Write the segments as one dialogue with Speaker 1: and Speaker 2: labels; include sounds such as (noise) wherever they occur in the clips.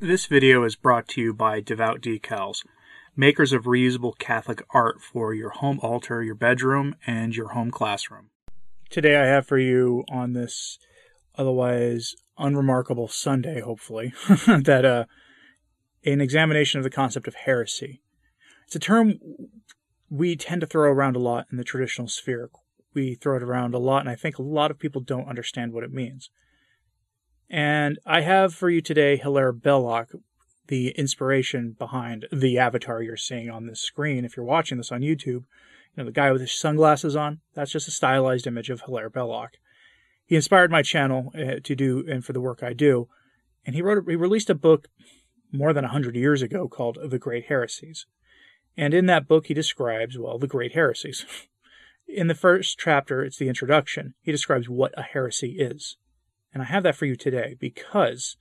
Speaker 1: This video is brought to you by Devout Decals, makers of reusable Catholic art for your home altar, your bedroom, and your home classroom. Today I have for you on this otherwise unremarkable Sunday, hopefully, (laughs) that uh, an examination of the concept of heresy. It's a term we tend to throw around a lot in the traditional sphere. We throw it around a lot, and I think a lot of people don't understand what it means. And I have for you today Hilaire Belloc, the inspiration behind the avatar you're seeing on this screen. If you're watching this on YouTube, you know, the guy with his sunglasses on, that's just a stylized image of Hilaire Belloc. He inspired my channel uh, to do and for the work I do. And he wrote, he released a book more than a hundred years ago called The Great Heresies. And in that book, he describes, well, the great heresies. (laughs) In the first chapter, it's the introduction. He describes what a heresy is. And I have that for you today because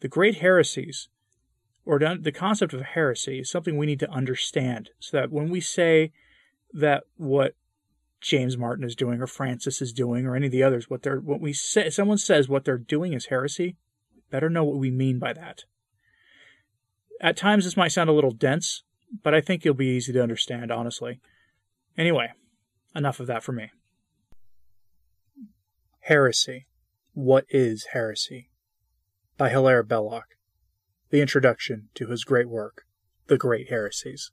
Speaker 1: the great heresies, or the concept of heresy, is something we need to understand so that when we say that what James Martin is doing or Francis is doing or any of the others, what they're what we say someone says what they're doing is heresy, better know what we mean by that. At times this might sound a little dense, but I think you'll be easy to understand, honestly. Anyway, enough of that for me. Heresy. What is Heresy? By Hilaire Belloc. The introduction to his great work, The Great Heresies.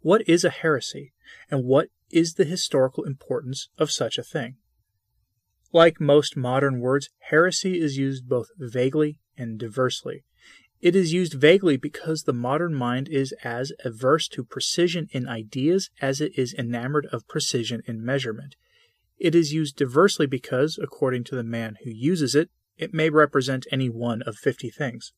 Speaker 1: What is a heresy, and what is the historical importance of such a thing? Like most modern words, heresy is used both vaguely and diversely. It is used vaguely because the modern mind is as averse to precision in ideas as it is enamored of precision in measurement. It is used diversely because, according to the man who uses it, it may represent any one of 50 things.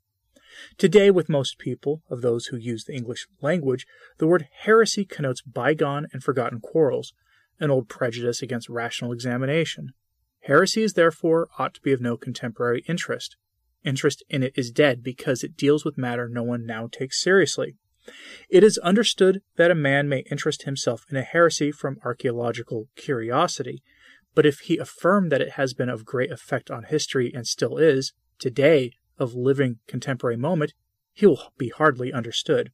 Speaker 1: Today, with most people, of those who use the English language, the word heresy connotes bygone and forgotten quarrels, an old prejudice against rational examination. Heresy is therefore ought to be of no contemporary interest. Interest in it is dead because it deals with matter no one now takes seriously. It is understood that a man may interest himself in a heresy from archaeological curiosity, but if he affirm that it has been of great effect on history and still is, today, of living contemporary moment, he will be hardly understood.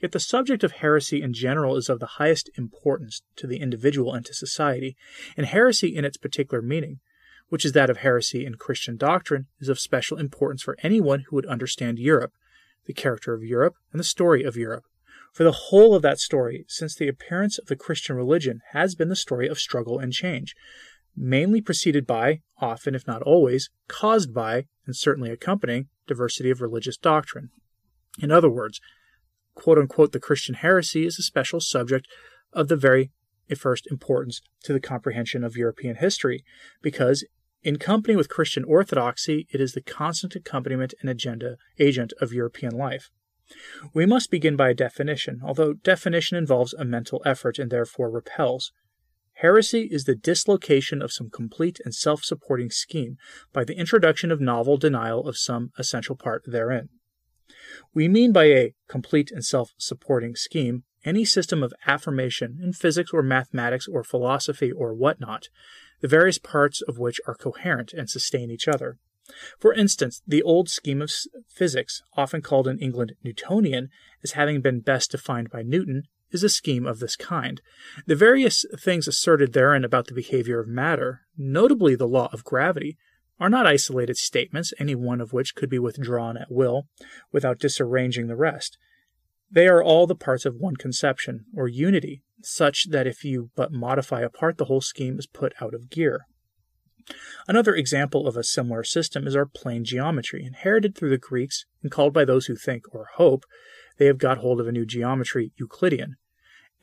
Speaker 1: Yet the subject of heresy in general is of the highest importance to the individual and to society, and heresy in its particular meaning, which is that of heresy in Christian doctrine, is of special importance for anyone who would understand Europe, the character of Europe, and the story of Europe. For the whole of that story, since the appearance of the Christian religion, has been the story of struggle and change, mainly preceded by, often if not always, caused by, and certainly accompanying, diversity of religious doctrine. In other words, quote unquote, the Christian heresy is a special subject of the very first importance to the comprehension of European history, because in company with Christian orthodoxy, it is the constant accompaniment and agenda agent of European life. We must begin by a definition, although definition involves a mental effort and therefore repels. Heresy is the dislocation of some complete and self supporting scheme by the introduction of novel denial of some essential part therein. We mean by a complete and self supporting scheme any system of affirmation in physics or mathematics or philosophy or whatnot the various parts of which are coherent and sustain each other. For instance, the old scheme of physics, often called in England Newtonian, as having been best defined by Newton, is a scheme of this kind. The various things asserted therein about the behavior of matter, notably the law of gravity, are not isolated statements, any one of which could be withdrawn at will, without disarranging the rest. They are all the parts of one conception, or unity, such that if you but modify a part, the whole scheme is put out of gear. Another example of a similar system is our plane geometry, inherited through the Greeks and called by those who think or hope they have got hold of a new geometry, Euclidean.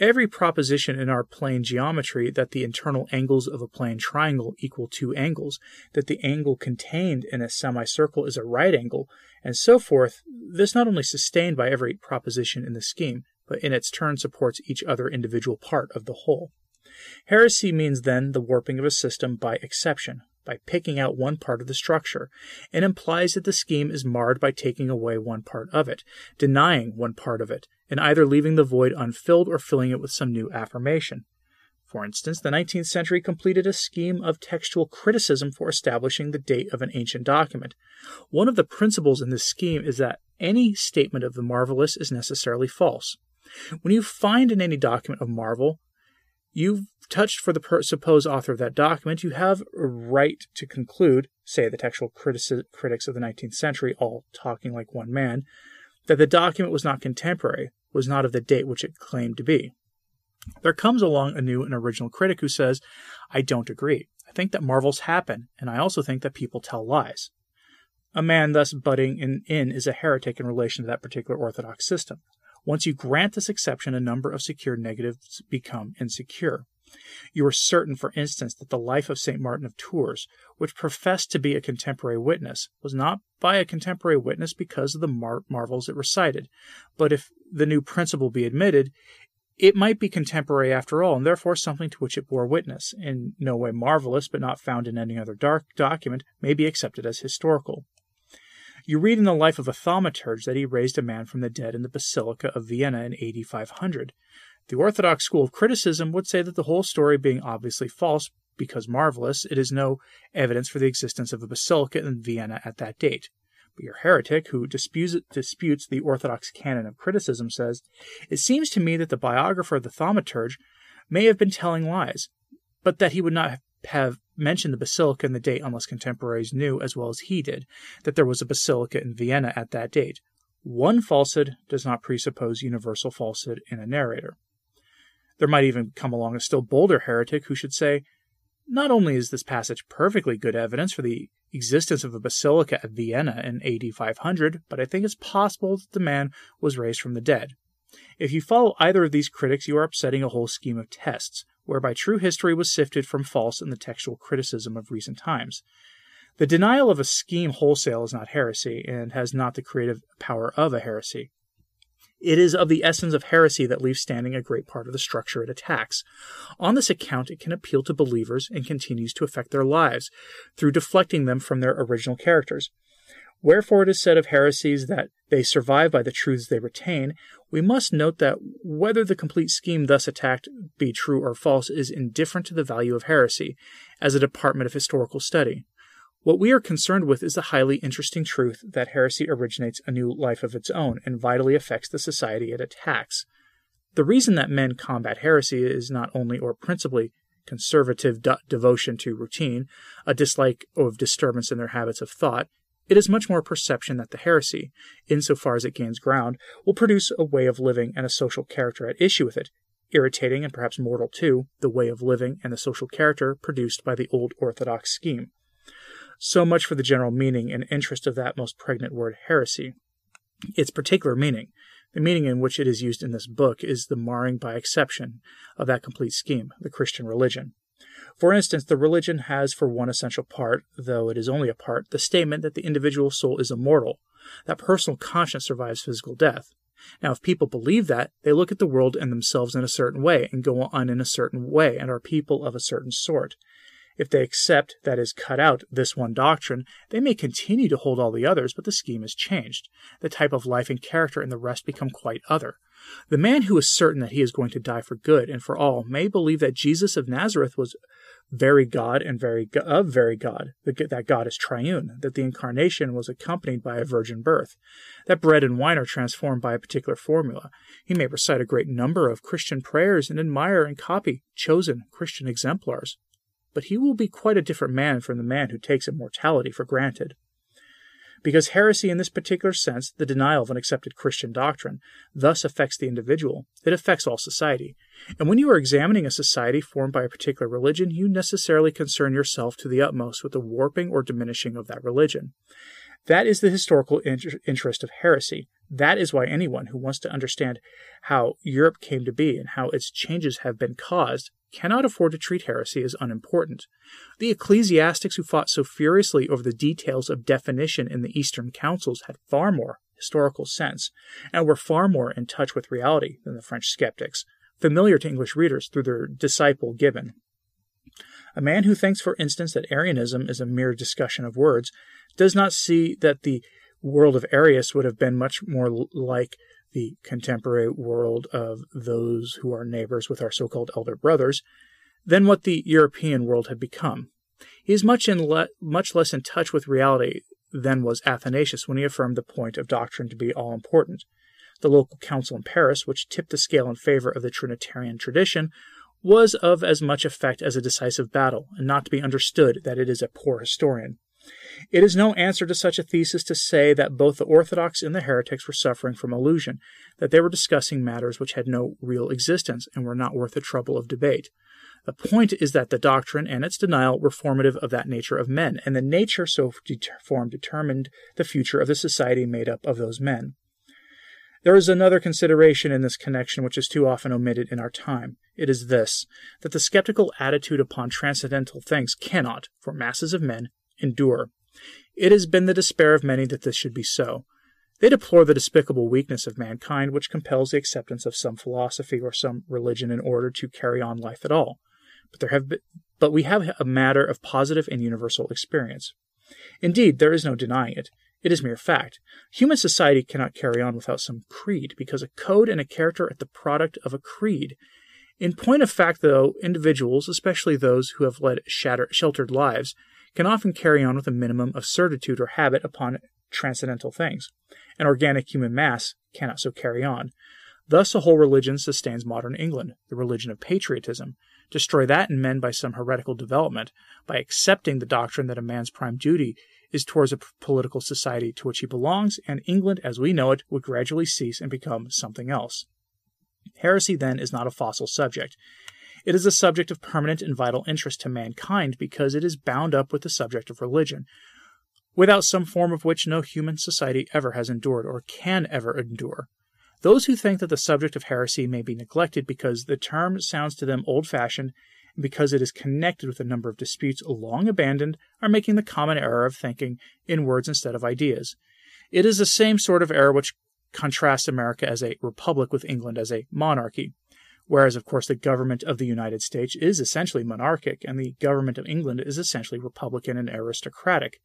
Speaker 1: Every proposition in our plane geometry that the internal angles of a plane triangle equal two angles, that the angle contained in a semicircle is a right angle, and so forth, this not only sustained by every proposition in the scheme, but in its turn supports each other individual part of the whole. Heresy means then the warping of a system by exception, by picking out one part of the structure, and implies that the scheme is marred by taking away one part of it, denying one part of it, and either leaving the void unfilled or filling it with some new affirmation. For instance, the 19th century completed a scheme of textual criticism for establishing the date of an ancient document. One of the principles in this scheme is that any statement of the marvelous is necessarily false. When you find in any document of marvel, you've touched for the supposed author of that document, you have a right to conclude, say the textual critics of the 19th century, all talking like one man, that the document was not contemporary, was not of the date which it claimed to be. There comes along a new and original critic who says, I don't agree. I think that marvels happen, and I also think that people tell lies. A man thus butting in, in is a heretic in relation to that particular orthodox system. Once you grant this exception, a number of secure negatives become insecure. You are certain, for instance, that the life of St. Martin of Tours, which professed to be a contemporary witness, was not by a contemporary witness because of the mar- marvels it recited. But if the new principle be admitted, it might be contemporary after all, and therefore something to which it bore witness, in no way marvelous, but not found in any other dark document, may be accepted as historical. You read in the life of a thaumaturge that he raised a man from the dead in the Basilica of Vienna in AD 500. The Orthodox school of criticism would say that the whole story being obviously false because marvelous, it is no evidence for the existence of a basilica in Vienna at that date. Your heretic, who disputes, disputes the orthodox canon of criticism, says, It seems to me that the biographer of the thaumaturge may have been telling lies, but that he would not have mentioned the basilica and the date unless contemporaries knew, as well as he did, that there was a basilica in Vienna at that date. One falsehood does not presuppose universal falsehood in a narrator. There might even come along a still bolder heretic who should say, Not only is this passage perfectly good evidence for the existence of a basilica at Vienna in AD 500, but I think it's possible that the man was raised from the dead. If you follow either of these critics, you are upsetting a whole scheme of tests, whereby true history was sifted from false in the textual criticism of recent times. The denial of a scheme wholesale is not heresy, and has not the creative power of a heresy. It is of the essence of heresy that leaves standing a great part of the structure it attacks. On this account, it can appeal to believers and continues to affect their lives through deflecting them from their original characters. Wherefore it is said of heresies that they survive by the truths they retain, we must note that whether the complete scheme thus attacked be true or false is indifferent to the value of heresy as a department of historical study. What we are concerned with is the highly interesting truth that heresy originates a new life of its own and vitally affects the society it attacks. The reason that men combat heresy is not only or principally conservative de- devotion to routine, a dislike of disturbance in their habits of thought. It is much more perception that the heresy, insofar as it gains ground, will produce a way of living and a social character at issue with it, irritating and perhaps mortal too, the way of living and the social character produced by the old orthodox scheme. So much for the general meaning and interest of that most pregnant word, heresy. Its particular meaning, the meaning in which it is used in this book, is the marring by exception of that complete scheme, the Christian religion. For instance, the religion has for one essential part, though it is only a part, the statement that the individual soul is immortal, that personal conscience survives physical death. Now, if people believe that, they look at the world and themselves in a certain way and go on in a certain way and are people of a certain sort. If they accept, that is, cut out, this one doctrine, they may continue to hold all the others, but the scheme is changed. The type of life and character in the rest become quite other. The man who is certain that he is going to die for good and for all may believe that Jesus of Nazareth was very God and very of very God, that God is triune, that the incarnation was accompanied by a virgin birth, that bread and wine are transformed by a particular formula. He may recite a great number of Christian prayers and admire and copy chosen Christian exemplars but he will be quite a different man from the man who takes immortality for granted. Because heresy, in this particular sense, the denial of an accepted Christian doctrine, thus affects the individual, it affects all society. And when you are examining a society formed by a particular religion, you necessarily concern yourself to the utmost with the warping or diminishing of that religion. That is the historical inter- interest of heresy. That is why anyone who wants to understand how Europe came to be and how its changes have been caused cannot afford to treat heresy as unimportant. The ecclesiastics who fought so furiously over the details of definition in the Eastern councils had far more historical sense and were far more in touch with reality than the French skeptics, familiar to English readers through their disciple Gibbon. A man who thinks, for instance, that Arianism is a mere discussion of words does not see that the world of Arius would have been much more like the contemporary world of those who are neighbors with our so called elder brothers, than what the European world had become. He is much, le- much less in touch with reality than was Athanasius when he affirmed the point of doctrine to be all important. The local council in Paris, which tipped the scale in favor of the Trinitarian tradition, was of as much effect as a decisive battle, and not to be understood that it is a poor historian. It is no answer to such a thesis to say that both the Orthodox and the heretics were suffering from illusion, that they were discussing matters which had no real existence and were not worth the trouble of debate. The point is that the doctrine and its denial were formative of that nature of men, and the nature so formed determined the future of the society made up of those men. There is another consideration in this connection which is too often omitted in our time. It is this that the skeptical attitude upon transcendental things cannot, for masses of men, endure. It has been the despair of many that this should be so. They deplore the despicable weakness of mankind which compels the acceptance of some philosophy or some religion in order to carry on life at all. But there have been, but we have a matter of positive and universal experience. Indeed, there is no denying it. It is mere fact. Human society cannot carry on without some creed, because a code and a character are the product of a creed. In point of fact, though, individuals, especially those who have led shatter, sheltered lives, can often carry on with a minimum of certitude or habit upon transcendental things. An organic human mass cannot so carry on. Thus, a whole religion sustains modern England, the religion of patriotism. Destroy that in men by some heretical development, by accepting the doctrine that a man's prime duty is towards a political society to which he belongs, and England as we know it would gradually cease and become something else. Heresy, then, is not a fossil subject. It is a subject of permanent and vital interest to mankind because it is bound up with the subject of religion, without some form of which no human society ever has endured or can ever endure. Those who think that the subject of heresy may be neglected because the term sounds to them old fashioned and because it is connected with a number of disputes long abandoned are making the common error of thinking in words instead of ideas. It is the same sort of error which contrasts America as a republic with England as a monarchy whereas, of course, the government of the United States is essentially monarchic and the government of England is essentially republican and aristocratic.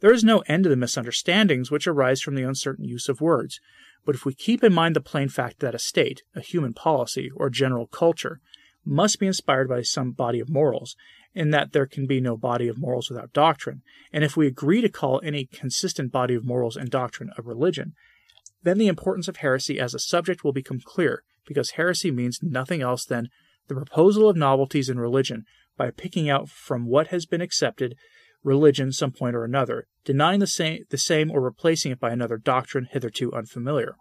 Speaker 1: There is no end to the misunderstandings which arise from the uncertain use of words, but if we keep in mind the plain fact that a state, a human policy, or general culture must be inspired by some body of morals, and that there can be no body of morals without doctrine, and if we agree to call any consistent body of morals and doctrine a religion, then the importance of heresy as a subject will become clear, because heresy means nothing else than the proposal of novelties in religion by picking out from what has been accepted religion some point or another, denying the same, the same or replacing it by another doctrine hitherto unfamiliar.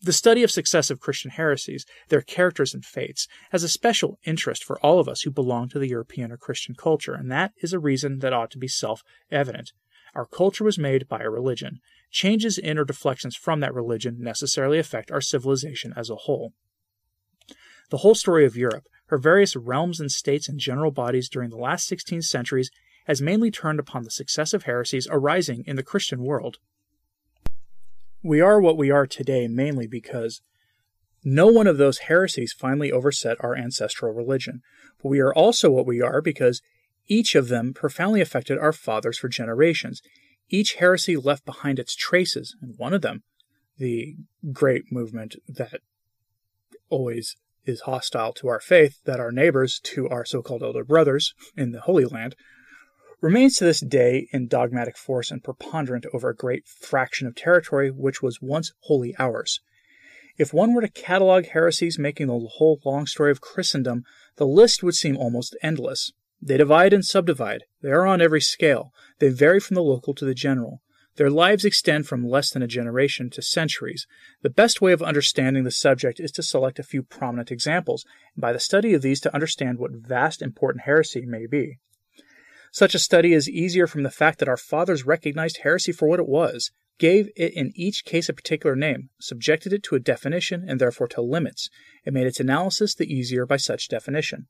Speaker 1: The study of successive Christian heresies, their characters and fates, has a special interest for all of us who belong to the European or Christian culture, and that is a reason that ought to be self evident. Our culture was made by a religion. Changes in or deflections from that religion necessarily affect our civilization as a whole. The whole story of Europe, her various realms and states and general bodies during the last 16 centuries, has mainly turned upon the successive heresies arising in the Christian world. We are what we are today mainly because no one of those heresies finally overset our ancestral religion, but we are also what we are because each of them profoundly affected our fathers for generations. Each heresy left behind its traces, and one of them, the great movement that always is hostile to our faith, that our neighbors, to our so called elder brothers in the Holy Land, remains to this day in dogmatic force and preponderant over a great fraction of territory which was once wholly ours. If one were to catalogue heresies making the whole long story of Christendom, the list would seem almost endless. They divide and subdivide. They are on every scale. They vary from the local to the general. Their lives extend from less than a generation to centuries. The best way of understanding the subject is to select a few prominent examples, and by the study of these to understand what vast important heresy may be. Such a study is easier from the fact that our fathers recognized heresy for what it was, gave it in each case a particular name, subjected it to a definition and therefore to limits, and made its analysis the easier by such definition.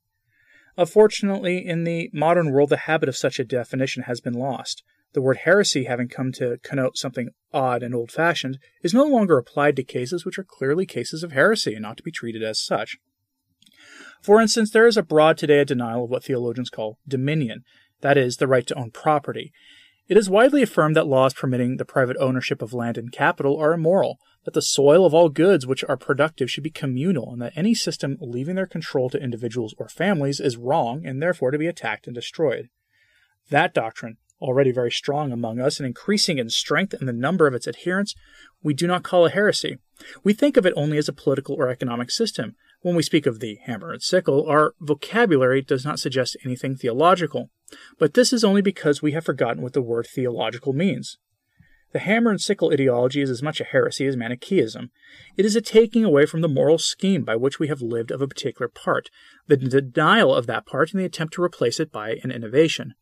Speaker 1: Unfortunately, in the modern world, the habit of such a definition has been lost. The word heresy, having come to connote something odd and old fashioned, is no longer applied to cases which are clearly cases of heresy and ought to be treated as such. For instance, there is abroad today a denial of what theologians call dominion, that is, the right to own property. It is widely affirmed that laws permitting the private ownership of land and capital are immoral, that the soil of all goods which are productive should be communal, and that any system leaving their control to individuals or families is wrong and therefore to be attacked and destroyed. That doctrine, already very strong among us and increasing in strength in the number of its adherents, we do not call a heresy. We think of it only as a political or economic system. When we speak of the hammer and sickle, our vocabulary does not suggest anything theological. But this is only because we have forgotten what the word theological means. The hammer and sickle ideology is as much a heresy as Manichaeism. It is a taking away from the moral scheme by which we have lived of a particular part, the denial of that part, and the attempt to replace it by an innovation.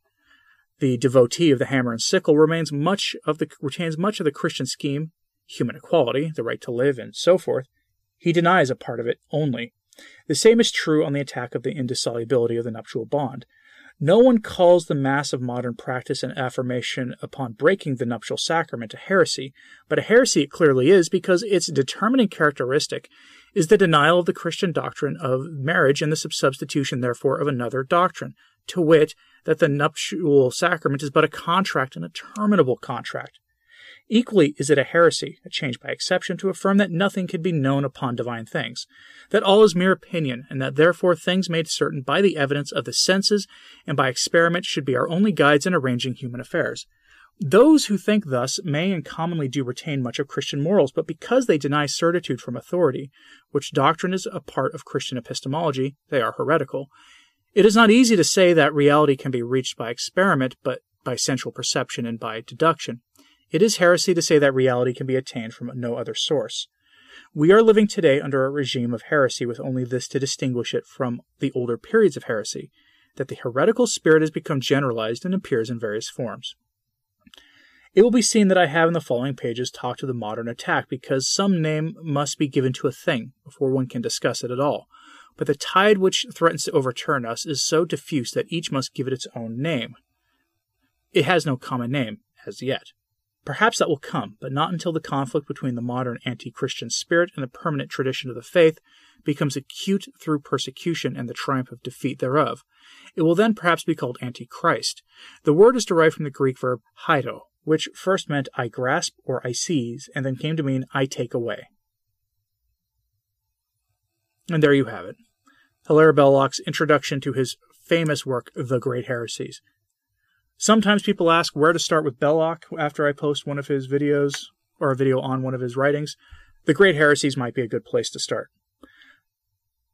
Speaker 1: The devotee of the hammer and sickle remains much of the, retains much of the Christian scheme, human equality, the right to live, and so forth. He denies a part of it only. The same is true on the attack of the indissolubility of the nuptial bond. No one calls the mass of modern practice and affirmation upon breaking the nuptial sacrament a heresy, but a heresy it clearly is because its determining characteristic is the denial of the Christian doctrine of marriage and the substitution, therefore, of another doctrine, to wit, that the nuptial sacrament is but a contract and a terminable contract. Equally is it a heresy, a change by exception, to affirm that nothing can be known upon divine things, that all is mere opinion, and that therefore things made certain by the evidence of the senses and by experiment should be our only guides in arranging human affairs. Those who think thus may and commonly do retain much of Christian morals, but because they deny certitude from authority, which doctrine is a part of Christian epistemology, they are heretical. It is not easy to say that reality can be reached by experiment, but by sensual perception and by deduction. It is heresy to say that reality can be attained from no other source. We are living today under a regime of heresy with only this to distinguish it from the older periods of heresy that the heretical spirit has become generalized and appears in various forms. It will be seen that I have in the following pages talked of the modern attack because some name must be given to a thing before one can discuss it at all. But the tide which threatens to overturn us is so diffuse that each must give it its own name. It has no common name as yet. Perhaps that will come, but not until the conflict between the modern anti Christian spirit and the permanent tradition of the faith becomes acute through persecution and the triumph of defeat thereof. It will then perhaps be called Antichrist. The word is derived from the Greek verb haido, which first meant I grasp or I seize, and then came to mean I take away. And there you have it. Hilaire Belloc's introduction to his famous work, The Great Heresies. Sometimes people ask where to start with Belloc after I post one of his videos or a video on one of his writings. The Great Heresies might be a good place to start.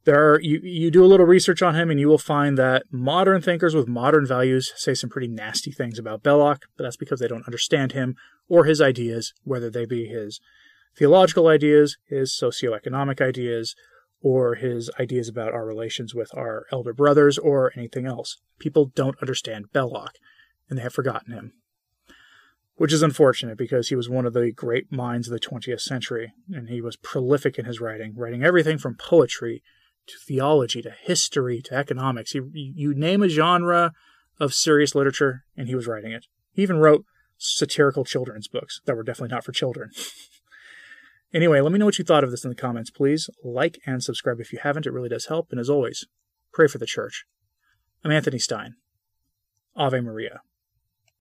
Speaker 1: There are, you, you do a little research on him and you will find that modern thinkers with modern values say some pretty nasty things about Belloc, but that's because they don't understand him or his ideas, whether they be his theological ideas, his socioeconomic ideas, or his ideas about our relations with our elder brothers or anything else. People don't understand Belloc and they have forgotten him. Which is unfortunate because he was one of the great minds of the 20th century, and he was prolific in his writing, writing everything from poetry to theology to history to economics. He, you name a genre of serious literature, and he was writing it. He even wrote satirical children's books that were definitely not for children. (laughs) anyway, let me know what you thought of this in the comments, please. Like and subscribe if you haven't, it really does help. And as always, pray for the church. I'm Anthony Stein. Ave Maria.